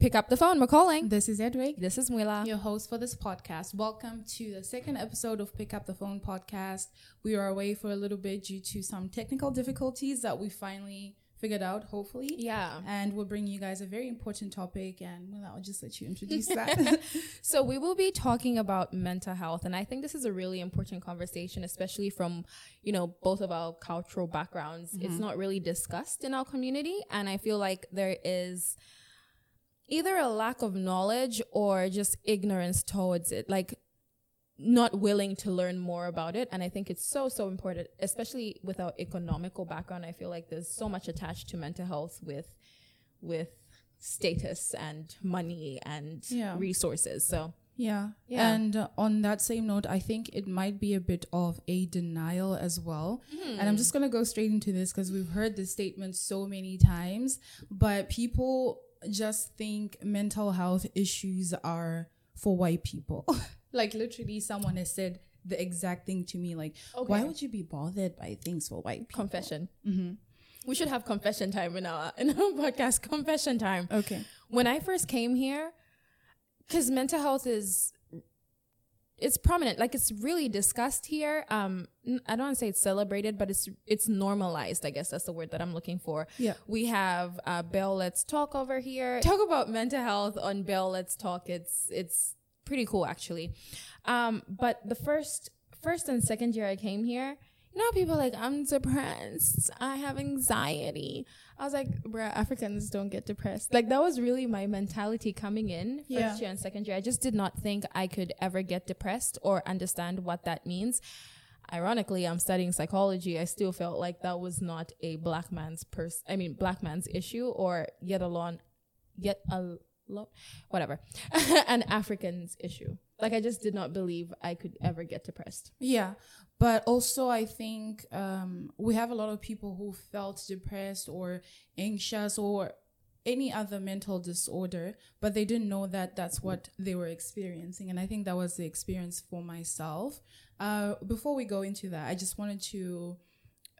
Pick up the phone. We're calling. This is Edwig, This is Mwila. your host for this podcast. Welcome to the second episode of Pick Up the Phone podcast. We are away for a little bit due to some technical difficulties that we finally figured out, hopefully. Yeah. And we'll bring you guys a very important topic, and well, I'll just let you introduce that. So we will be talking about mental health, and I think this is a really important conversation, especially from you know both of our cultural backgrounds. It's mm-hmm. not really discussed in our community, and I feel like there is either a lack of knowledge or just ignorance towards it, like not willing to learn more about it. And I think it's so so important, especially with our economical background. I feel like there's so much attached to mental health with with status and money and Yeah. resources. So Yeah. Yeah. And uh, on that same note, I think it might be a bit of a denial as well. And I'm just going to go straight into this because we've heard this statement so many times, but people just think mental health issues are for white people. like literally someone has said the exact thing to me like why would you be bothered by things for white people? confession. Mm-hmm. We should have confession time in our in our podcast. Confession time. Okay. When I first came here, because mental health is it's prominent. Like it's really discussed here. Um i don't want to say it's celebrated but it's it's normalized i guess that's the word that i'm looking for. Yeah. we have uh bell let's talk over here. Talk about mental health on bell let's talk. It's it's pretty cool actually. Um but the first first and second year i came here you know people are like i'm depressed. I have anxiety. I was like bruh africans don't get depressed. Like that was really my mentality coming in first Yeah. year and second year. I just did not think i could ever get depressed or understand what that means. Ironically i'm studying psychology. I still felt like that was not a black man's pers i mean black man's issue or yet alone yet a whatever an african's issue like i just did not believe i could ever get depressed Yeah, but also I think um, we have a lot of people who felt depressed or anxious or any other mental disorder, but they didn't know that that's what they were experiencing. And I think that was the experience for myself. Uh, before we go into that, I just wanted to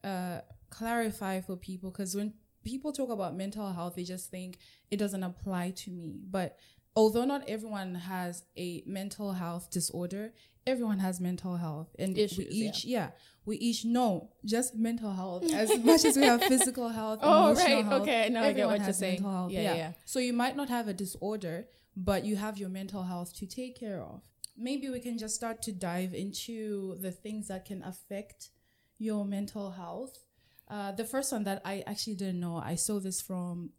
uh, clarify for people because when people talk about mental health, they just think it doesn't apply to me. But although not everyone has a mental health disorder, everyone has mental health, and we Issues, yeah. each yeah. we each know just mental health as much as we have physical health. Oh, emotional right. health, Okay, now I get what you're saying. mental health, Yeah, yeah, yeah. So you might not have a disorder, but you have your mental health to take care of. Maybe we can just start to dive into the things that can affect your mental health. Uh, the first one that I actually didn't know, I saw this from.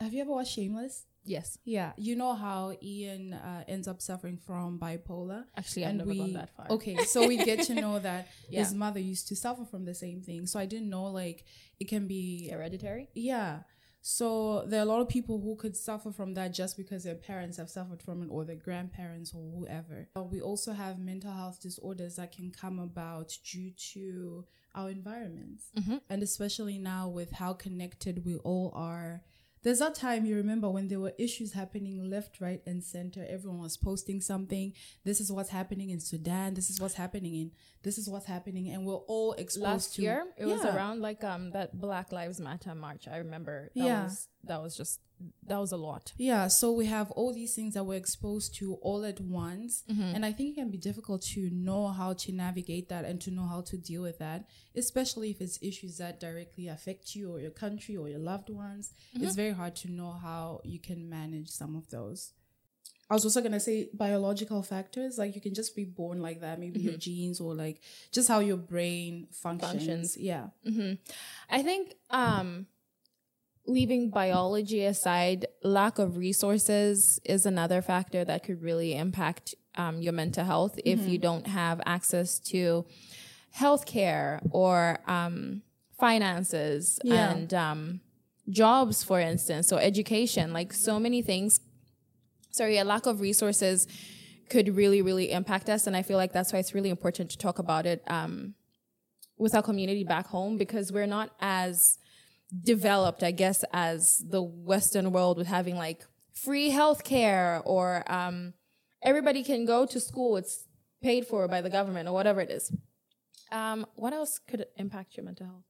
Have you ever watched Shameless? yes Yeah, you know how Ian uh, ends up suffering from bipolar. Actually, I've never gone that far. Okay, so we get to know that Yeah. his mother used to suffer from the same thing. So I didn't know like it can be hereditary yeah. So there are a lot of people who could suffer from that just because their parents have suffered from it or their grandparents or whoever. Uh, We also have mental health disorders that can come about due to our environments. And especially now with how connected we all are. There's that time you remember when there were issues happening left, right, and center. Everyone was posting something. This is what's happening in Sudan. This is what's happening in. This is what's happening, and we're all exposed last to. year it was around like um that black lives matter march i remember that Yeah. was that was just that was a lot Yeah, so we have all these things that we're exposed to all at once. Mm-hmm. And I think it can be difficult to know how to navigate that and to know how to deal with that, especially if it's issues that directly affect you or your country or your loved ones. Mm-hmm. It's very hard to know how you can manage some of those. I was also gonna say biological factors, like you can just be born like that, maybe your mm-hmm. genes or like just how your brain functions. Functions. Yeah. i think um leaving biology aside lack of resources is another factor that could really impact um, your mental health if you don't have access to healthcare or um, finances Yeah. and um, jobs for instance or education like so many things sorry, a lack of resources could really, really impact us. And I feel like that's why it's really important to talk about it um, with our community back home because we're not as developed, I guess, as the Western world with having like free healthcare or um, everybody can go to school. It's paid for by the government or whatever it is. Um, what else could impact your mental health?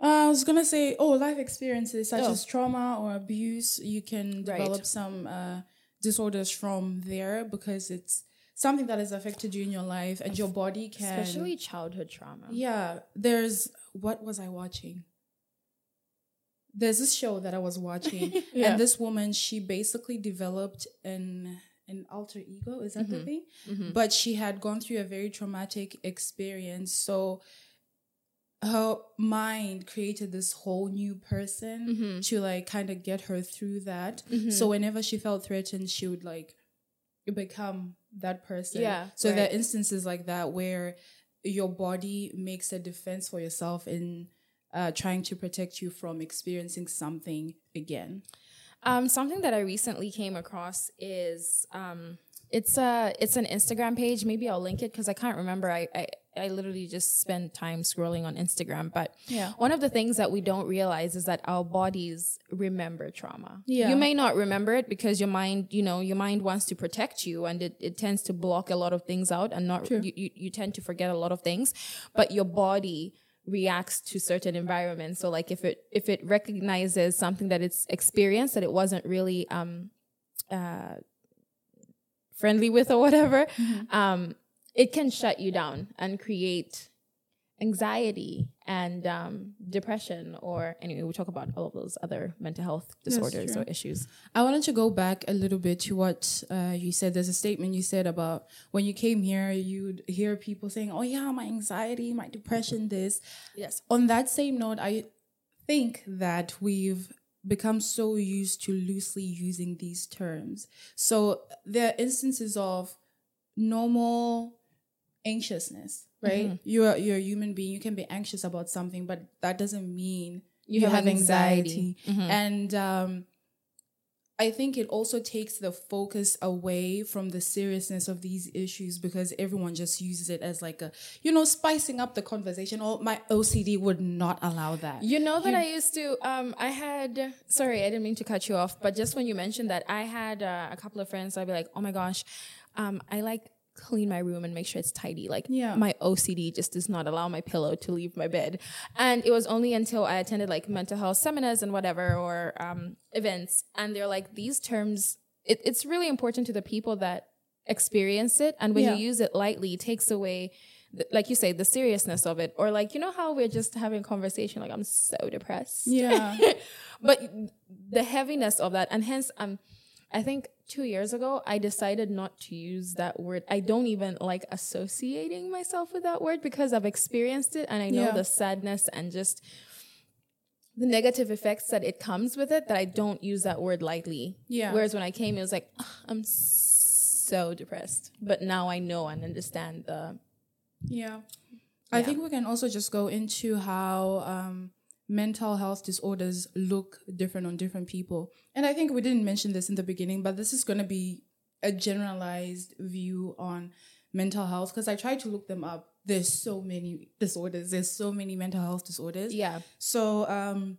Uh, I was gonna say, oh, life experiences such Oh. as trauma or abuse, you can Right. develop some uh, disorders from there because it's something that has affected you in your life, and your body can. Especially childhood trauma. yeah, there's what was I watching? There's this show that I was watching, Yeah. and this woman, she basically developed an an alter ego. Is that the thing? Mhm. But she had gone through a very traumatic experience, so her mind created this whole new person Mhm. to like kind of get her through that. Mhm. So whenever she felt threatened, she would like become that person. Yeah, So there are instances like that where your body makes a defense for yourself in uh, trying to protect you from experiencing something again. Um, something that I recently came across is um, it's a it's an Instagram page. Maybe I'll link it because I can't remember. I, I I literally just spend time scrolling on Instagram. But Yeah. one of the things that we don't realize is that our bodies remember trauma. Yeah. You may not remember it because your mind, you know, your mind wants to protect you and it, it tends to block a lot of things out and not you, you you tend to forget a lot of things. But your body reacts to certain environments. So like if it if it recognizes something that it's experienced that it wasn't really um uh friendly with or whatever, um, it can shut you down and create anxiety and um, depression or anyway we'll talk about all of those other mental health disorders or issues I wanted to go back a little bit to what uh, you said. There's a statement you said about when you came here, you'd hear people saying, Oh, yeah, my anxiety, my depression, this. yes On that same note, I think that we've become so used to loosely using these terms. So there are instances of normal anxiousness, right? You're you're a human being. You can be anxious about something, but that doesn't mean You have anxiety. And um, I think it also takes the focus away from the seriousness of these issues because everyone just uses it as like a, you know, spicing up the conversation. Or my OCD would not allow that. You know that I used to. Um, I had. Sorry, I didn't mean to cut you off, but just when you mentioned that, I had uh, a couple of friends. I'd be like, "Oh my gosh, um, I like clean my room and make sure it's tidy. Like, Yeah. my OCD just does not allow my pillow to leave my bed." And it was only until I attended like mental health seminars and whatever or um, events, and they're like, these terms. It, it's really important to the people that experience it, and when Yeah. you use it lightly, it takes away th- like you say, the seriousness of it, or like you know how we're just having conversation, like I'm so depressed, Yeah. but the heaviness of that, and hence, um, I think two years ago I decided not to use that word. I don't even like associating myself with that word because I've experienced it, and I know Yeah. the sadness and just the negative effects that it comes with it. That I don't use that word lightly. Yeah. Whereas when I came, it was like "Ugh, I'm so depressed, but now I know and understand the Yeah. I think we can also just go into how um, mental health disorders look different on different people. And I think we didn't mention this in the beginning, but this is going to be a generalized view on mental health because I tried to look them up. There's so many disorders, there's so many mental health disorders. yeah. So um,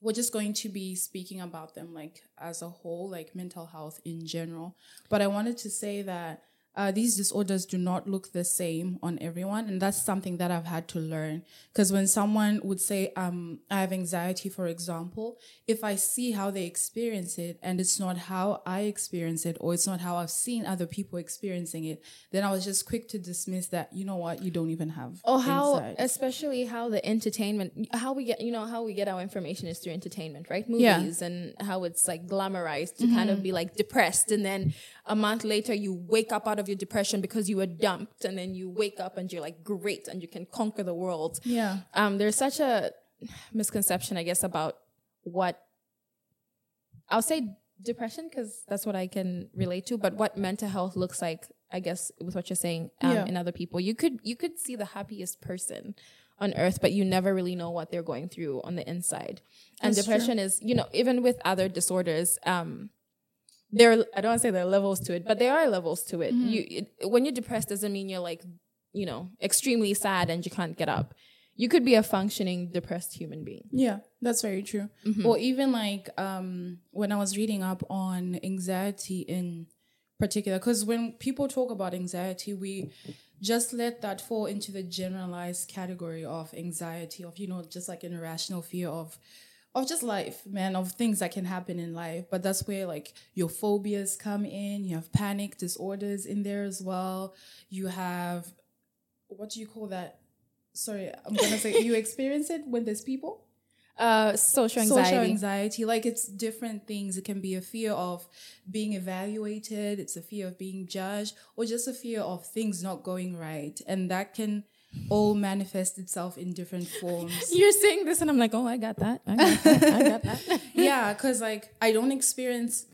we're just going to be speaking about them like as a whole, like mental health in general. But I wanted to say that uh, these disorders do not look the same on everyone, and that's something that I've had to learn. Because when someone would say, um, "I have anxiety," for example, if I see how they experience it and it's not how I experience it, or it's not how I've seen other people experiencing it, then I was just quick to dismiss that. You know what? You don't even have. Oh, how anxiety. especially how the entertainment, how we get, you know, how we get our information is through entertainment, right? Yeah. Movies and how it's like glamorized to kind of be like depressed, and then a month later you wake up out of your depression because you were dumped, and then you wake up and you're like great and you can conquer the world. Yeah. Um, there's such a misconception, I guess, about what I'll say depression because that's what I can relate to, but what mental health looks like, I guess, with what you're saying um, Yeah. in other people, you could you could see the happiest person on earth, but you never really know what they're going through on the inside. And That's depression is, you know, even with other disorders, um, there are, I don't want to say there are levels to it, but there are levels to it. You it, when you're depressed doesn't mean you're like, you know, extremely sad and you can't get up. You could be a functioning depressed human being. Yeah, that's very true. Mm-hmm. Or even like um, when I was reading up on anxiety in particular because when people talk about anxiety, we just let that fall into the generalized category of anxiety of you know just like an irrational fear of of just life man of things that can happen in life. But that's where like your phobias come in. You have panic disorders in there as well. You have what do you call that? Sorry i'm gonna say you experience it when there's people? Uh, social anxiety. Social anxiety, like it's different things. It can be a fear of being evaluated, it's a fear of being judged, or just a fear of things not going right. And that can all manifest itself in different forms. You're saying this, and I'm like, oh, I got that. I got that. I got that. yeah, because like I don't experience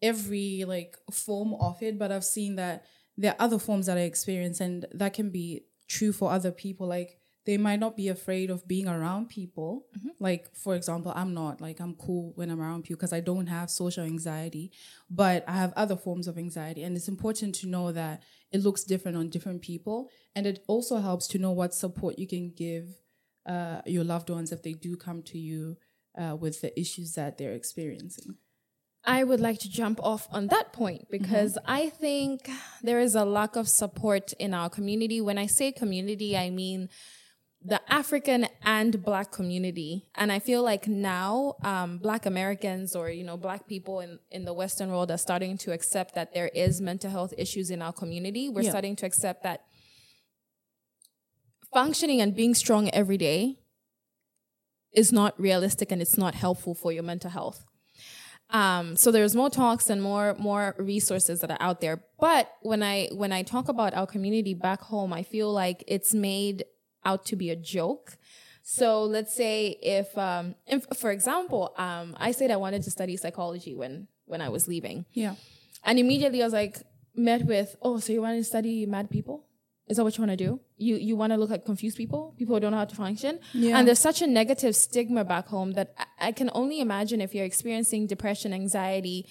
every like form of it, but I've seen that there are other forms that I experience, and that can be true for other people. Like they might not be afraid of being around people. Mm-hmm. Like, for example, I'm not like I'm cool when I'm around people because I don't have social anxiety, but I have other forms of anxiety. And it's important to know that it looks different on different people. And it also helps to know what support you can give uh, your loved ones if they do come to you uh, with the issues that they're experiencing. I would like to jump off on that point because mm-hmm. I think there is a lack of support in our community. When I say community, I mean the African and Black community, and I feel like now um, Black Americans or you know Black people in in the Western world are starting to accept that there is mental health issues in our community. We're yeah. starting to accept that functioning and being strong every day is not realistic and it's not helpful for your mental health. Um, so there's more talks and more more resources that are out there. But when I when I talk about our community back home, I feel like it's made out to be a joke. So let's say if, um, if for example, um, I said I wanted to study psychology when when I was leaving. Yeah. And immediately I was like met with, oh, so you want to study mad people? Is that what you want to do? You you want to look at confused people, people who don't know how to function? Yeah. And there's such a negative stigma back home that I, I can only imagine if you're experiencing depression, anxiety,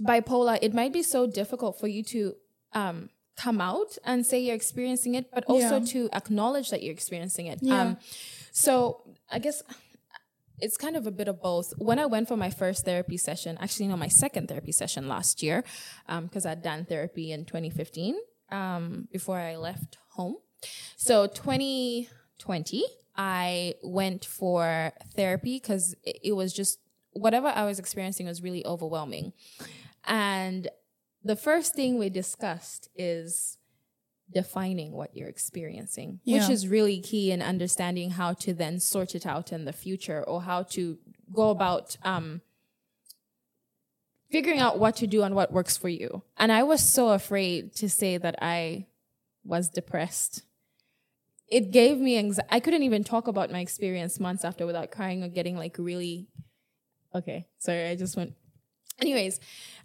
bipolar, it might be so difficult for you to um, come out and say you're experiencing it, but also yeah. to acknowledge that you're experiencing it. Yeah. Um, so I guess it's kind of a bit of both. When I went for my first therapy session, actually, no, my second therapy session last year, because um, I'd done therapy in 2015 um, before I left home. So 2020, I went for therapy because it, it was just whatever I was experiencing was really overwhelming. And the first thing we discussed is defining what you're experiencing, yeah. which is really key in understanding how to then sort it out in the future or how to go about um, figuring out what to do and what works for you. And I was so afraid to say that I was depressed. It gave me anxiety. I couldn't even talk about my experience months after without crying or getting like really. Okay, sorry, I just went Anyways,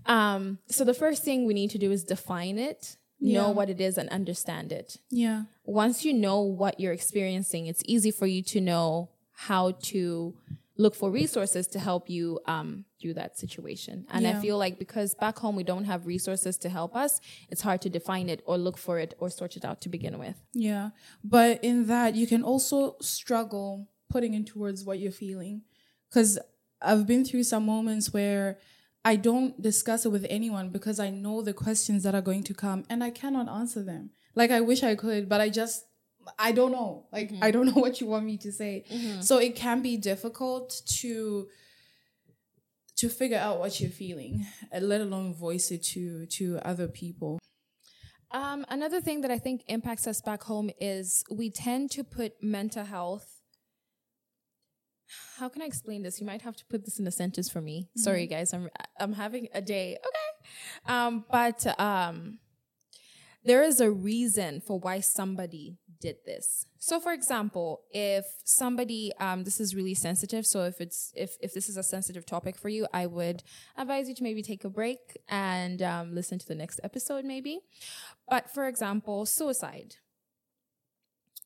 um, so the first thing we need to do is define it, yeah. know what it is, and understand it. Yeah. Once you know what you're experiencing, it's easy for you to know how to look for resources to help you um, through that situation. And yeah. I feel like because back home we don't have resources to help us, it's hard to define it or look for it or sort it out to begin with. Yeah. But in that, you can also struggle putting into words what you're feeling. Because I've been through some moments where I don't discuss it with anyone because I know the questions that are going to come and I cannot answer them. Like I wish I could, but I just I don't know. Like mm-hmm. I don't know what you want me to say. Mm-hmm. So it can be difficult to to figure out what you're feeling, let alone voice it to to other people. Um, another thing that I think impacts us back home is we tend to put mental health how can I explain this? You might have to put this in a sentence for me. Mm-hmm. Sorry, guys, I'm I'm having a day. Okay, um, but um, there is a reason for why somebody did this. So, for example, if somebody, um, this is really sensitive. So, if it's if if this is a sensitive topic for you, I would advise you to maybe take a break and um, listen to the next episode, maybe. But for example, suicide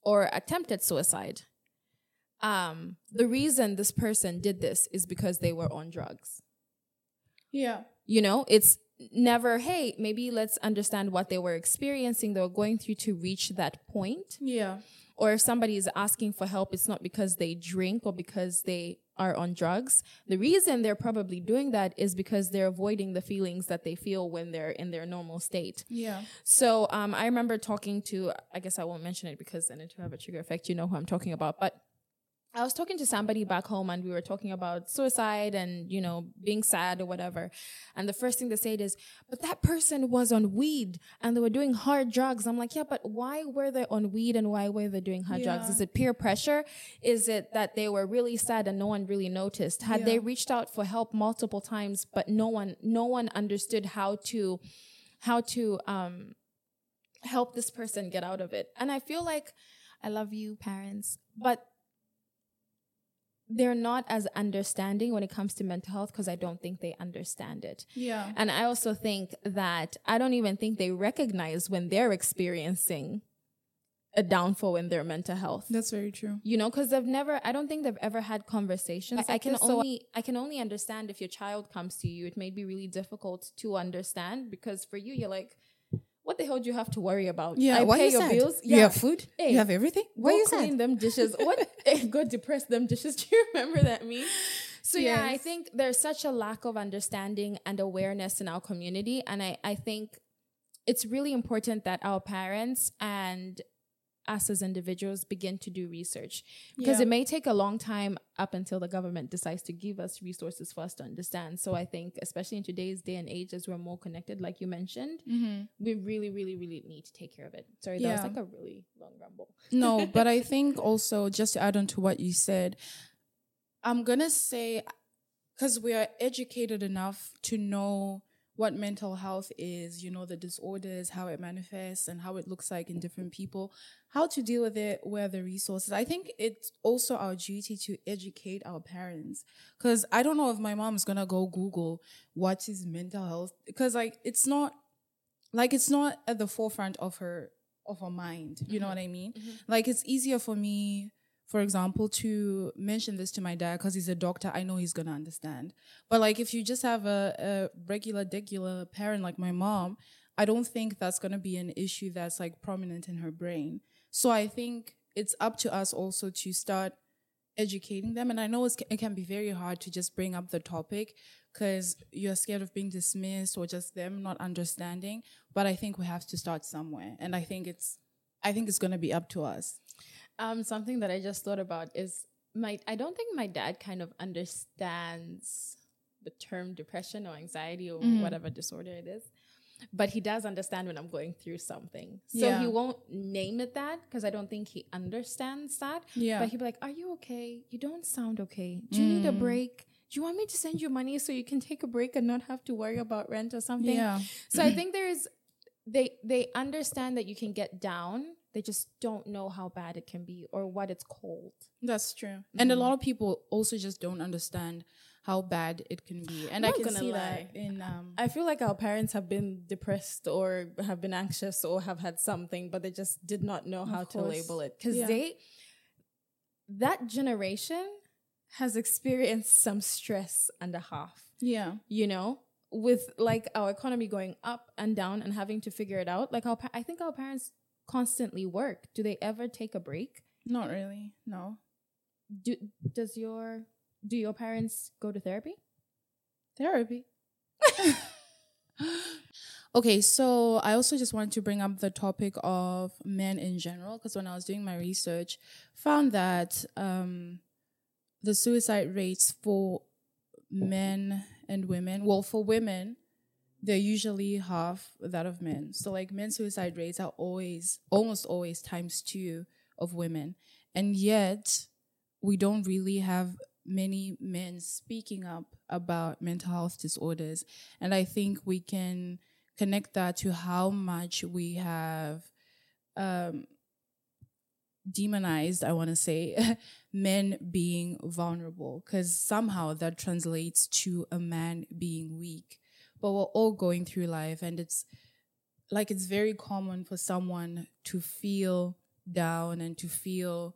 or attempted suicide um, the reason this person did this is because they were on drugs. Yeah. You know, it's never, hey, maybe let's understand what they were experiencing, they were going through to reach that point. Yeah. Or if somebody is asking for help, it's not because they drink or because they are on drugs the reason they're probably doing that is because they're avoiding the feelings that they feel when they're in their normal state Yeah. so um, I remember talking to, I guess I won't mention it because then it will have a trigger effect. You know who I'm talking about. But I was talking to somebody back home and we were talking about suicide and, you know, being sad or whatever. And the first thing they said is, but that person was on weed and they were doing hard drugs. I'm like, yeah, but why were they on weed and why were they doing hard drugs? Is it peer pressure? Is it that they were really sad and no one really noticed? Had they reached out for help multiple times, but no one, no one understood how to, how to, um, help this person get out of it. And I feel like I love you, parents, but they're not as understanding when it comes to mental health because I don't think they understand it. Yeah. And I also think that I don't even think they recognize when they're experiencing a downfall in their mental health. That's very true. You know, because they've never, I don't think they've ever had conversations. I, like can this, so- only, I can only understand if your child comes to you. It may be really difficult to understand because for you, you're like, what the hell do you have to worry about? Yeah, I why pay you your sad? bills. You Yeah. have food. Hey, you have everything. Why Go you clean sad? them dishes. What? Eh, Go depress them dishes. Do you remember that meme? So yeah, I think there's such a lack of understanding and awareness in our community, and I I think it's really important that our parents and us as individuals begin to do research because Yeah. it may take a long time up until the government decides to give us resources for us to understand. So I think, especially in today's day and age, as we're more connected, like you mentioned, mm-hmm. we really, really, really need to take care of it. Sorry, that was like a really long rumble. no, but I think also just to add on to what you said, I'm gonna say because we are educated enough to know what mental health is, you know, the disorders, how it manifests, and how it looks like in different people, how to deal with it, where the resources. I think it's also our duty to educate our parents because I don't know if my mom's gonna go Google what is mental health because like it's not like it's not at the forefront of her of her mind you know mm-hmm. what i mean? Mm-hmm. Like it's easier for me for example to mention this to my dad because he's a doctor i know he's gonna understand. But like if you just have a, a regular degular parent like my mom i don't think that's gonna be an issue that's like prominent in her brain. So i think it's up to us also to start educating them. And i know it can be very hard to just bring up the topic because you're scared of being dismissed or just them not understanding. But i think we have to start somewhere. And i think it's i think it's to be up to us Um, something that I just thought about is my. I don't think my dad kind of understands the term depression or anxiety or mm. whatever disorder it is, but he does understand when I'm going through something. So Yeah. he won't name it that because I don't think he understands that. Yeah. But he'd be like, "Are you okay? You don't sound okay. Do you need a mm. break?" Do you want me to send you money so you can take a break and not have to worry about rent or something? Yeah. So I mm. think there's they they understand that you can get down. They just don't know how bad it can be or what it's called. that's true and a lot of people also just don't understand how bad it can be and i not can see lie. that in um I feel like our parents have been depressed or have been anxious or have had something, but they just did not know how to label it because Yeah. they that generation has experienced some stress and a half. yeah you know with like our economy going up and down and having to figure it out like our pa- i think our parents constantly work. Do they ever take a break? Not really no. Do does your do your parents go to therapy? Therapy. Okay so i also just wanted to bring up the topic of men in general because when i was doing my research found that um the suicide rates for men and women well for women they're usually half that of men so like men's suicide rates are always almost always times two of women and yet we don't really have many men speaking up about mental health disorders. And I think we can connect that to how much we have um, demonized, I want to say, men being vulnerable, because somehow that translates to a man being weak. But we're all going through life, and it's like it's very common for someone to feel down and to feel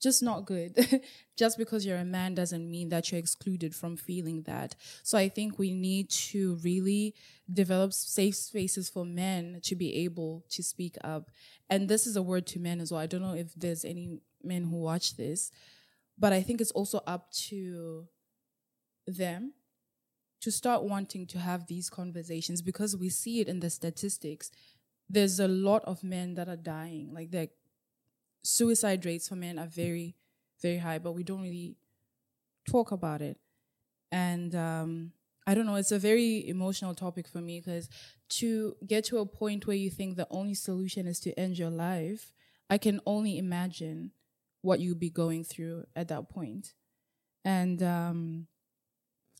just not good. just because you're a man doesn't mean that you're excluded from feeling that. So I think we need to really develop safe spaces for men to be able to speak up. And this is a word to men as well. I don't know if there's any men who watch this. but I think it's also up to them to start wanting to have these conversations because we see it in the statistics. There's a lot of men that are dying. Like the suicide rates for men are very, very high, but we don't really talk about it. And um, I don't know, it's a very emotional topic for me because to get to a point where you think the only solution is to end your life, I can only imagine what you'd be going through at that point. And um,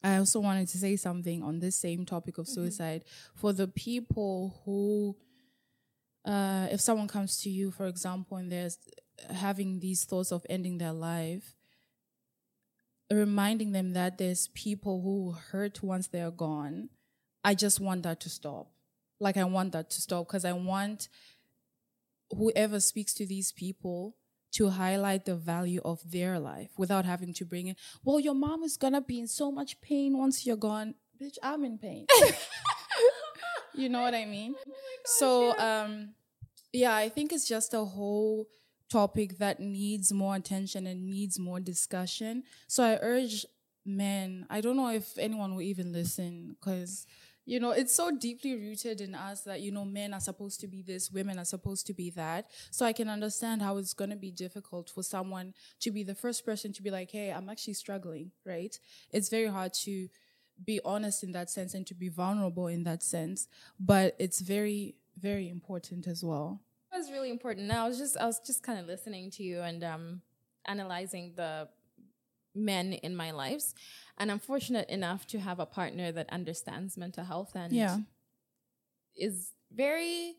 I also wanted to say something on this same topic of suicide mm-hmm. for the people who, uh, if someone comes to you, for example, and they're having these thoughts of ending their life, reminding them that there's people who hurt once they're gone. I just want that to stop. Like, I want that to stop because I want whoever speaks to these people to highlight the value of their life without having to bring in, well, your mom is gonna be in so much pain once you're gone. Bitch, I'm in pain. you know what I mean? Oh gosh, so, yeah. um, yeah, I think it's just a whole topic that needs more attention and needs more discussion. So I urge men, I don't know if anyone will even listen because you know it's so deeply rooted in us that you know men are supposed to be this women are supposed to be that. So i can understand how it's going to be difficult for someone to be the first person to be like hey i'm actually struggling right? It's very hard to be honest in that sense and to be vulnerable in that sense but it's very very important as well. It was really important. Now i was just i was just kind of listening to you and um analyzing the men in my lives. And I'm fortunate enough to have a partner that understands mental health and yeah. is very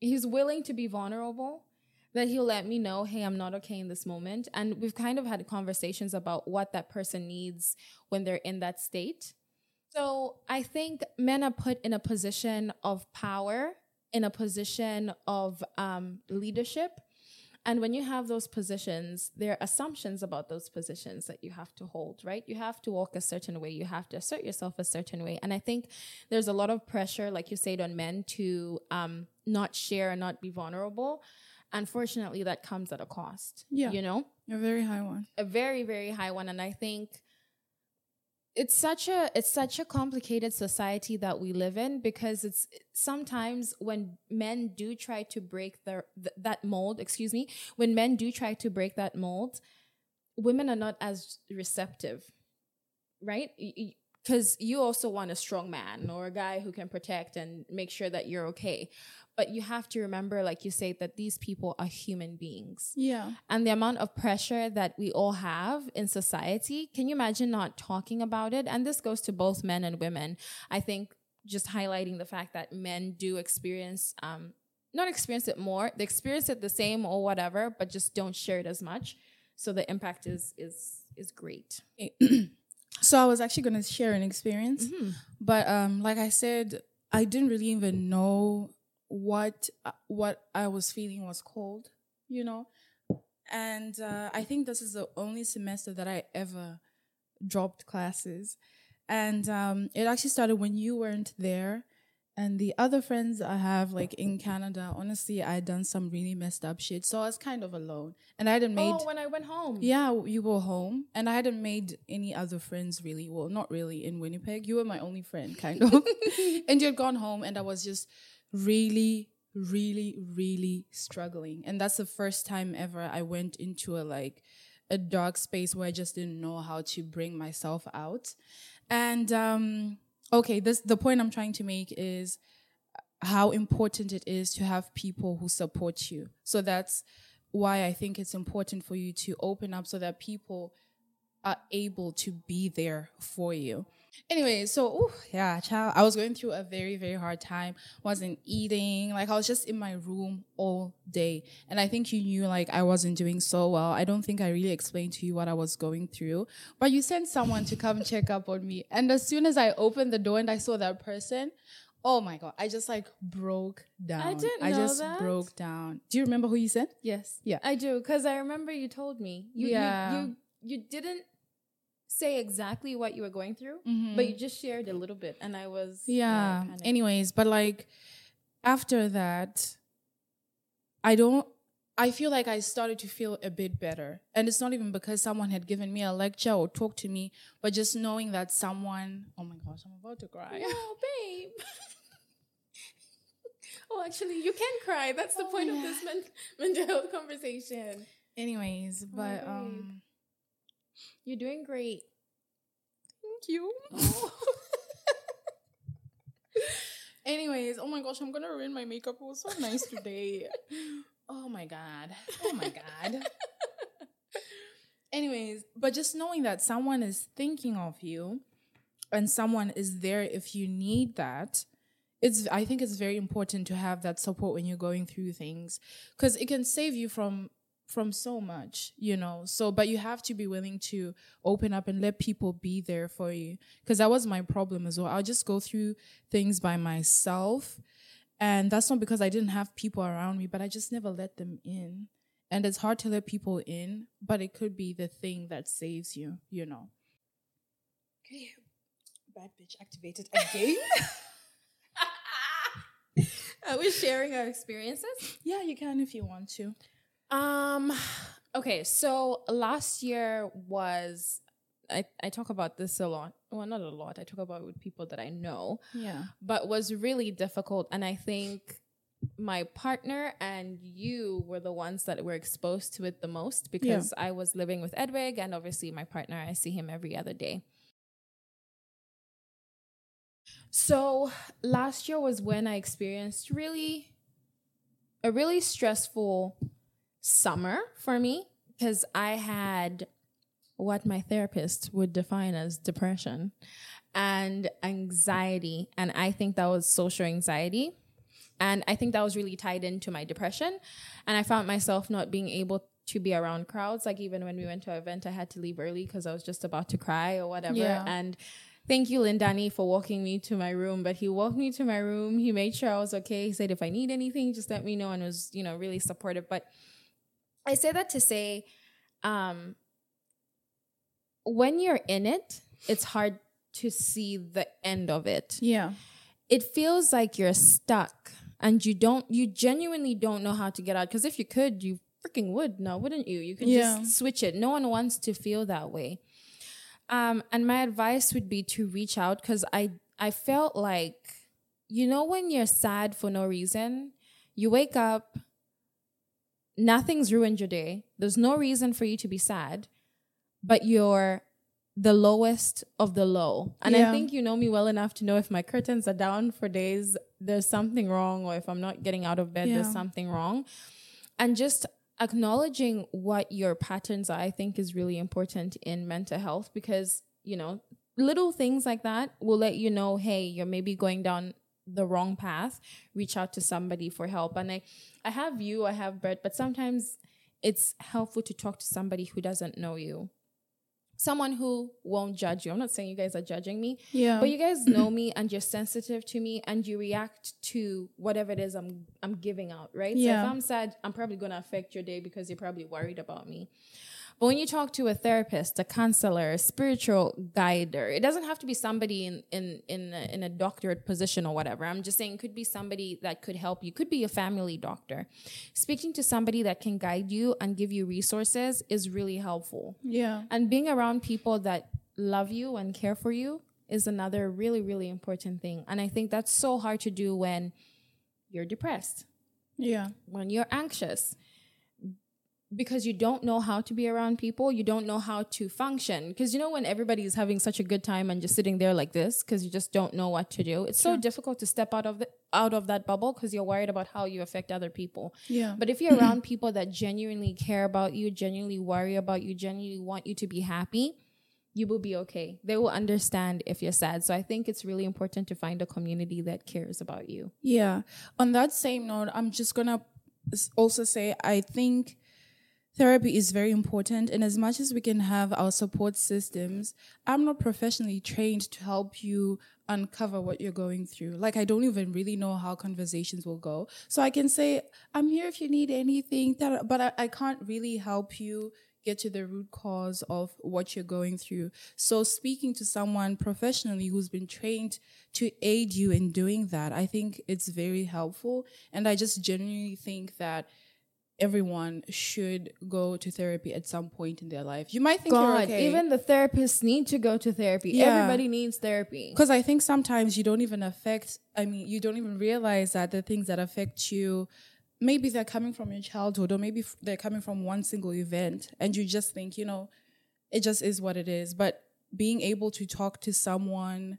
he's willing to be vulnerable that he'll let me know hey i'm not okay in this moment. And we've kind of had conversations about what that person needs when they're in that state. So i think men are put in a position of power in a position of um, leadership and when you have those positions, there are assumptions about those positions that you have to hold, right? You have to walk a certain way, you have to assert yourself a certain way. And I think there's a lot of pressure, like you said, on men to um, not share and not be vulnerable. Unfortunately, that comes at a cost. Yeah. You know? A very high one. A very, very high one. And I think it's such a it's such a complicated society that we live in because it's sometimes when men do try to break their th- that mold excuse me when men do try to break that mold women are not as receptive right because you also want a strong man or a guy who can protect and make sure that you're okay. But you have to remember like you say that these people are human beings. Yeah. And the amount of pressure that we all have in society can you imagine not talking about it? And this goes to both men and women. I think just highlighting the fact that men do experience um not experience it more they experience it the same or whatever but just don't share it as much. So the impact is is is great so i was actually going to share an experience mm-hmm. but um like i said i didn't really even know what uh, what I was feeling was cold, you know. And uh, I think this is the only semester that I ever dropped classes, and um, it actually started when you weren't there. And the other friends I have, like in Canada, honestly, I had done some really messed up shit. So I was kind of alone. And I hadn't made. Oh, when I went home. Yeah, you were home. And I hadn't made any other friends really. Well, not really in Winnipeg. You were my only friend, kind of. and you had gone home, and I was just really really really struggling and that's the first time ever i went into a like a dark space where i just didn't know how to bring myself out and um okay this the point i'm trying to make is how important it is to have people who support you. So that's why i think it's important for you to open up so that people are able to be there for you Anyway, so ooh, yeah, child, I was going through a very, very hard time. Wasn't eating. Like I was just in my room all day. And I think you knew like I wasn't doing so well. I don't think I really explained to you what I was going through. But you sent someone to come check up on me. And as soon as I opened the door and I saw that person, oh my god, I just like broke down. I didn't I just that. broke down. Do you remember who you sent? Yes. Yeah. I do, because I remember you told me. You, yeah. You, you you didn't say exactly what you were going through, mm-hmm. but you just shared a little bit, and I was yeah. Anyways, but like after that, I don't. I feel like I started to feel a bit better. And it's not even because someone had given me a lecture or talked to me, but just knowing that someone, oh my gosh, I'm about to cry. Oh, babe. oh, actually, you can cry. That's the Oh, point of this mental health conversation. Anyways, but babe. um You're doing great. thank you. Anyways, oh my gosh, I'm gonna ruin my makeup. It was so nice today. oh my god. Oh my god. Anyways, but just knowing that someone is thinking of you and someone is there if you need that, it's I think it's very important to have that support when you're going through things cuz it can save you from from so much, you know. So but you have to be willing to open up and let people be there for you cuz that was my problem as well. I'll just go through things by myself and that's not because I didn't have people around me, but I just never let them in. And it's hard to let people in, but it could be the thing that saves you, you know. Okay. Bad bitch activated again. Are we sharing our experiences? yeah, you can if you want to. Um okay, so last year was I, I talk about this a lot. Well, not a lot. I talk about it with people that I know, Yeah. but was really difficult. And I think my partner and you were the ones that were exposed to it the most because I was living with Edwig, and obviously my partner, I see him every other day. So last year was when I experienced really a really stressful summer for me because I had what my therapist would define as depression and anxiety. And I think that was social anxiety. And I think that was really tied into my depression. And I found myself not being able to be around crowds. Like even when we went to an event, I had to leave early because I was just about to cry or whatever. Yeah. And thank you, Lindani, for walking me to my room. But he walked me to my room. He made sure I was okay. He said, if I need anything, just let me know. And was, you know, really supportive. But I say that to say, um, when you're in it, it's hard to see the end of it. Yeah. It feels like you're stuck and you don't, you genuinely don't know how to get out. Because if you could, you freaking would now, wouldn't you? You could Yeah. just switch it. No one wants to feel that way. Um, and my advice would be to reach out because I, I felt like, you know, when you're sad for no reason, you wake up, nothing's ruined your day. There's no reason for you to be sad, but you're the lowest of the low. And I think you know me well enough to know if my curtains are down for days, there's something wrong, or if I'm not getting out of bed, Yeah. there's something wrong. And just acknowledging what your patterns are, I think, is really important in mental health because, you know, little things like that will let you know, hey, you're maybe going down the wrong path. Reach out to somebody for help. And I, I have you, I have Brett, but sometimes it's helpful to talk to somebody who doesn't know you. Someone who won't judge you. I'm not saying you guys are judging me, Yeah. but you guys know me and you're sensitive to me and you react to whatever it is I'm I'm giving out, right? So Yeah. if I'm sad, I'm probably gonna affect your day because you're probably worried about me. But when you talk to a therapist, a counselor, a spiritual guider, it doesn't have to be somebody in in in a, in a doctorate position or whatever. I'm just saying it could be somebody that could help you. Could be a family doctor. Speaking to somebody that can guide you and give you resources is really helpful. yeah. And being around people that love you and care for you is another really, really important thing. And I think that's so hard to do when you're depressed, Yeah. when you're anxious, because you don't know how to be around people. You don't know how to function. Because you know, when everybody is having such a good time and just sitting there like this, because you just don't know what to do, it's so difficult to step out of the out of that bubble because you're worried about how you affect other people. Yeah. But if you're around people that genuinely care about you, genuinely worry about you, genuinely want you to be happy, you will be okay. They will understand if you're sad. So I think it's really important to find a community that cares about you. Yeah. On that same note, I'm just to also say I think therapy is very important. And as much as we can have our support systems, I'm not professionally trained to help you uncover what you're going through. Like, I don't even really know how conversations will go. So I can say, I'm here if you need anything, but I can't really help you get to the root cause of what you're going through. So speaking to someone professionally who's been trained to aid you in doing that, I think it's very helpful. And I just genuinely think that everyone should go to therapy at some point in their life. You might think God, you're okay. even the therapists need to go to therapy. Yeah. Everybody needs therapy. because I think sometimes you don't even affect, I mean, you don't even realize that the things that affect you, maybe they're coming from your childhood or maybe f- they're coming from one single event. And you just think, you know, it just is what it is. But being able to talk to someone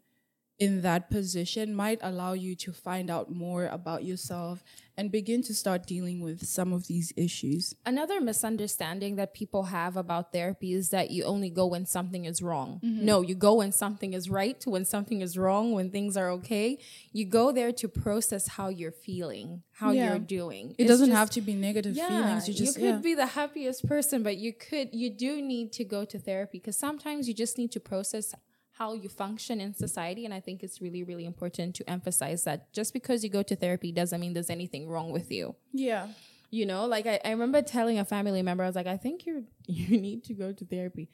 in that position might allow you to find out more about yourself and begin to start dealing with some of these issues. Another misunderstanding that people have about therapy is that you only go when something is wrong. Mm-hmm. No, you go when something is right, when something is wrong, when things are okay. You go there to process how you're feeling, how Yeah. you're doing. It It's doesn't just- have to be negative yeah, feelings. You just could yeah. be the happiest person, but you could you do need to go to therapy because sometimes you just need to process how you function in society. And I think it's really, really important to emphasize that just because you go to therapy doesn't mean there's anything wrong with you. yeah. You know, like I, I remember telling a family member, I was like, I think you're you need to go to therapy.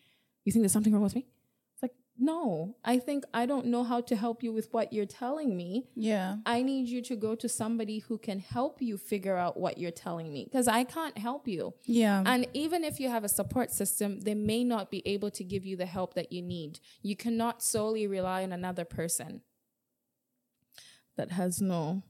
You think there's something wrong with me? No. I think I don't know how to help you with what you're telling me. Yeah. I need you to go to somebody who can help you figure out what you're telling me because I can't help you. Yeah. And even if you have a support system, they may not be able to give you the help that you need. You cannot solely rely on another person that has no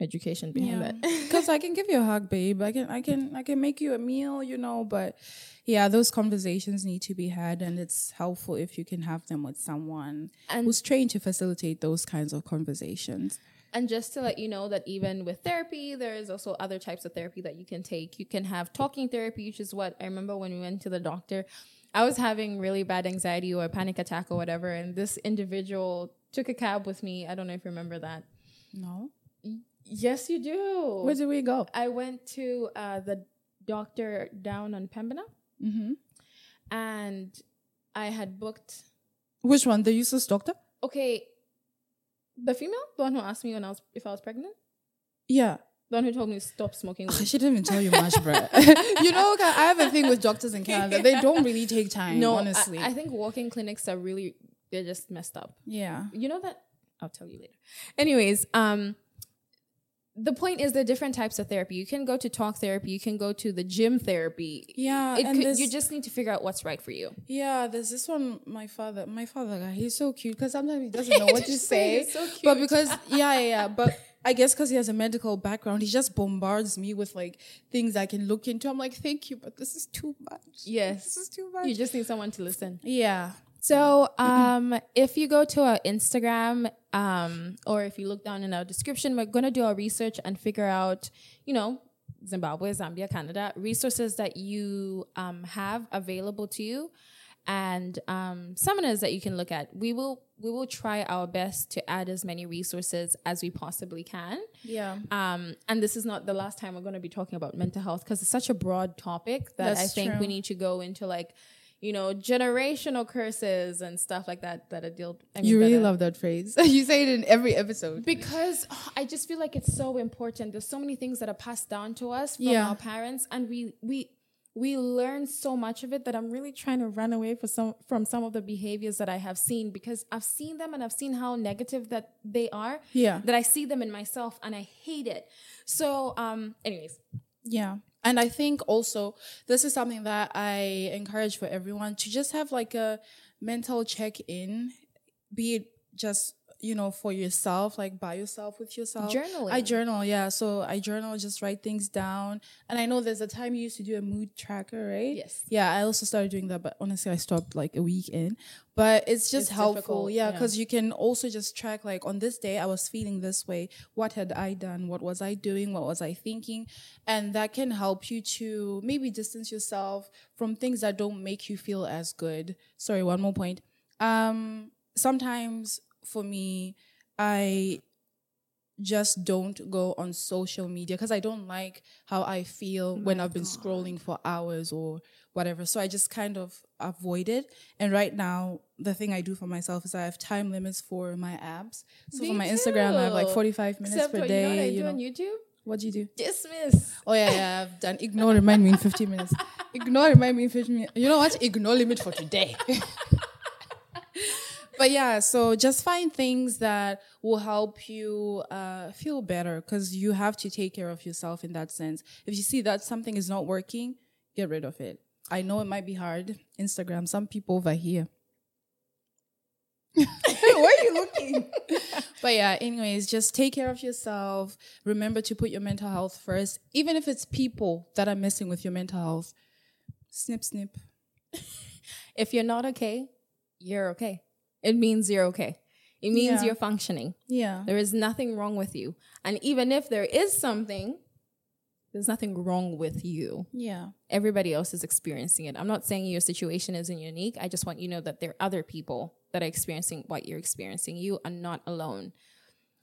education behind Yeah. it. Because I can give you a hug, babe. I can, I can, I can make you a meal, you know. But yeah, those conversations need to be had, and it's helpful if you can have them with someone And- who's trained to facilitate those kinds of conversations. And just to let you know that even with therapy, there is also other types of therapy that you can take. You can have talking therapy, which is what I remember when we went to the doctor. I was having really bad anxiety or a panic attack or whatever, and this individual took a cab with me. I don't know if you remember that. No, Yes, you do. where did we go? I went to uh, the doctor down on Pembina, Mm-hmm. and I had booked. Which one? The useless doctor? Okay, the female, the one who asked me when I was if I was pregnant, Yeah. the one who told me to stop smoking. Ugh, she didn't even tell you much, bruh. you know, I have a thing with doctors in Canada. They don't really take time, no, honestly. I, I think walk-in clinics are really they're just messed up. yeah. You know that? I'll tell you later. Anyways, um, the point is there are different types of therapy. You can go to talk therapy. You can go to the gym therapy. Yeah, It and could, this- you just need to figure out what's right for you. Yeah, there's this one. My father, my father he's so cute because sometimes he doesn't know what to say. so But because yeah, yeah, yeah. But I guess because he has a medical background, he just bombards me with like things I can look into. I'm like, thank you, but this is too much. Yes. This is too much. You just need someone to listen. yeah. So, um, if you go to our Instagram, um, or if you look down in our description, we're gonna do our research and figure out, you know, Zimbabwe, Zambia, Canada, resources that you um, have available to you, and um, seminars that you can look at. We will we will try our best to add as many resources as we possibly can. Yeah. Um, and this is not the last time we're going to be talking about mental health because it's such a broad topic that I That's think we need to go into like, you know, generational curses and stuff like that that are dealt. I mean, You really love that phrase. you say it in every episode. because oh, I just feel like it's so important. There's so many things that are passed down to us from Yeah. our parents, and we we we learn so much of it that I'm really trying to run away from some from some of the behaviors that I have seen because I've seen them and I've seen how negative that they are. Yeah. that I see them in myself and I hate it. So, um, anyways, Yeah. And I think also this is something that I encourage for everyone to just have like a mental check in, be it just, you know, for yourself, like by yourself with yourself. Journaling. I journal, yeah. So I journal, just write things down. And I know there's a time you used to do a mood tracker, right? Yes. Yeah, I also started doing that, but honestly, I stopped like a week in. But it's just It's helpful, difficult, yeah, yeah. because you can also just track like on this day I was feeling this way. What had I done? What was I doing? What was I thinking? And that can help you to maybe distance yourself from things that don't make you feel as good. Sorry, one more point. Um, sometimes for me, I just don't go on social media because I don't like how I feel oh when I've been scrolling for hours or whatever. So I just kind of avoid it. And right now, the thing I do for myself is I have time limits for my apps. So Me for my Instagram, I have like 45 minutes except per for, day. you know what I you do know. on YouTube? What do you do? Dismiss. Oh yeah, yeah, I've done. Ignore remind me in 15 minutes. Ignore remind me in 15 minutes. You know what? Ignore limit for today. but yeah, so just find things that will help you uh, feel better because you have to take care of yourself in that sense. If you see that something is not working, get rid of it. I know it might be hard. Instagram, some people over here. Where are you looking? but yeah, anyways, just take care of yourself. Remember to put your mental health first, even if it's people that are messing with your mental health. Snip, snip. if you're not okay, you're okay. It means you're okay. It means Yeah. you're functioning. Yeah. There is nothing wrong with you. And even if there is something, there's nothing wrong with you. Yeah. Everybody else is experiencing it. I'm not saying your situation isn't unique. I just want you to know that there are other people that are experiencing what you're experiencing. You are not alone.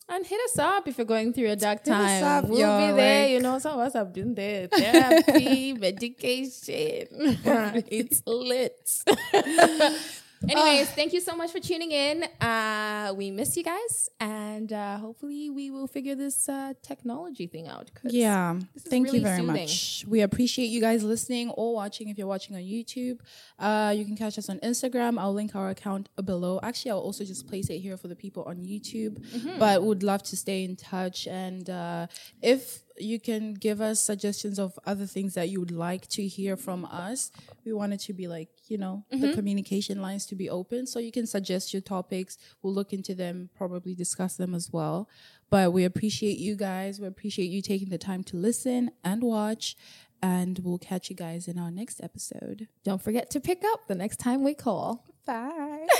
And hit us up if you're going through a dark Hit us time. up, we'll yo, be there. like- you know, some of us have been there. Therapy, medication. it's lit. Anyways, thank you so much for tuning in. Uh, we miss you guys, and uh, hopefully, we will figure this uh, technology thing out. Yeah. Thank really you very soothing. much. We appreciate you guys listening or watching if you're watching on YouTube. Uh, you can catch us on Instagram. I'll link our account below. Actually, I'll also just place it here for the people on YouTube. Mm-hmm. But would love to stay in touch. And uh, if you can give us suggestions of other things that you would like to hear from us, we want it to be like, you know, Mm-hmm. the communication lines to be open. So you can suggest your topics. We'll look into them, probably discuss them as well. But we appreciate you guys. We appreciate you taking the time to listen and watch. And we'll catch you guys in our next episode. Don't forget to pick up the next time we call. Bye.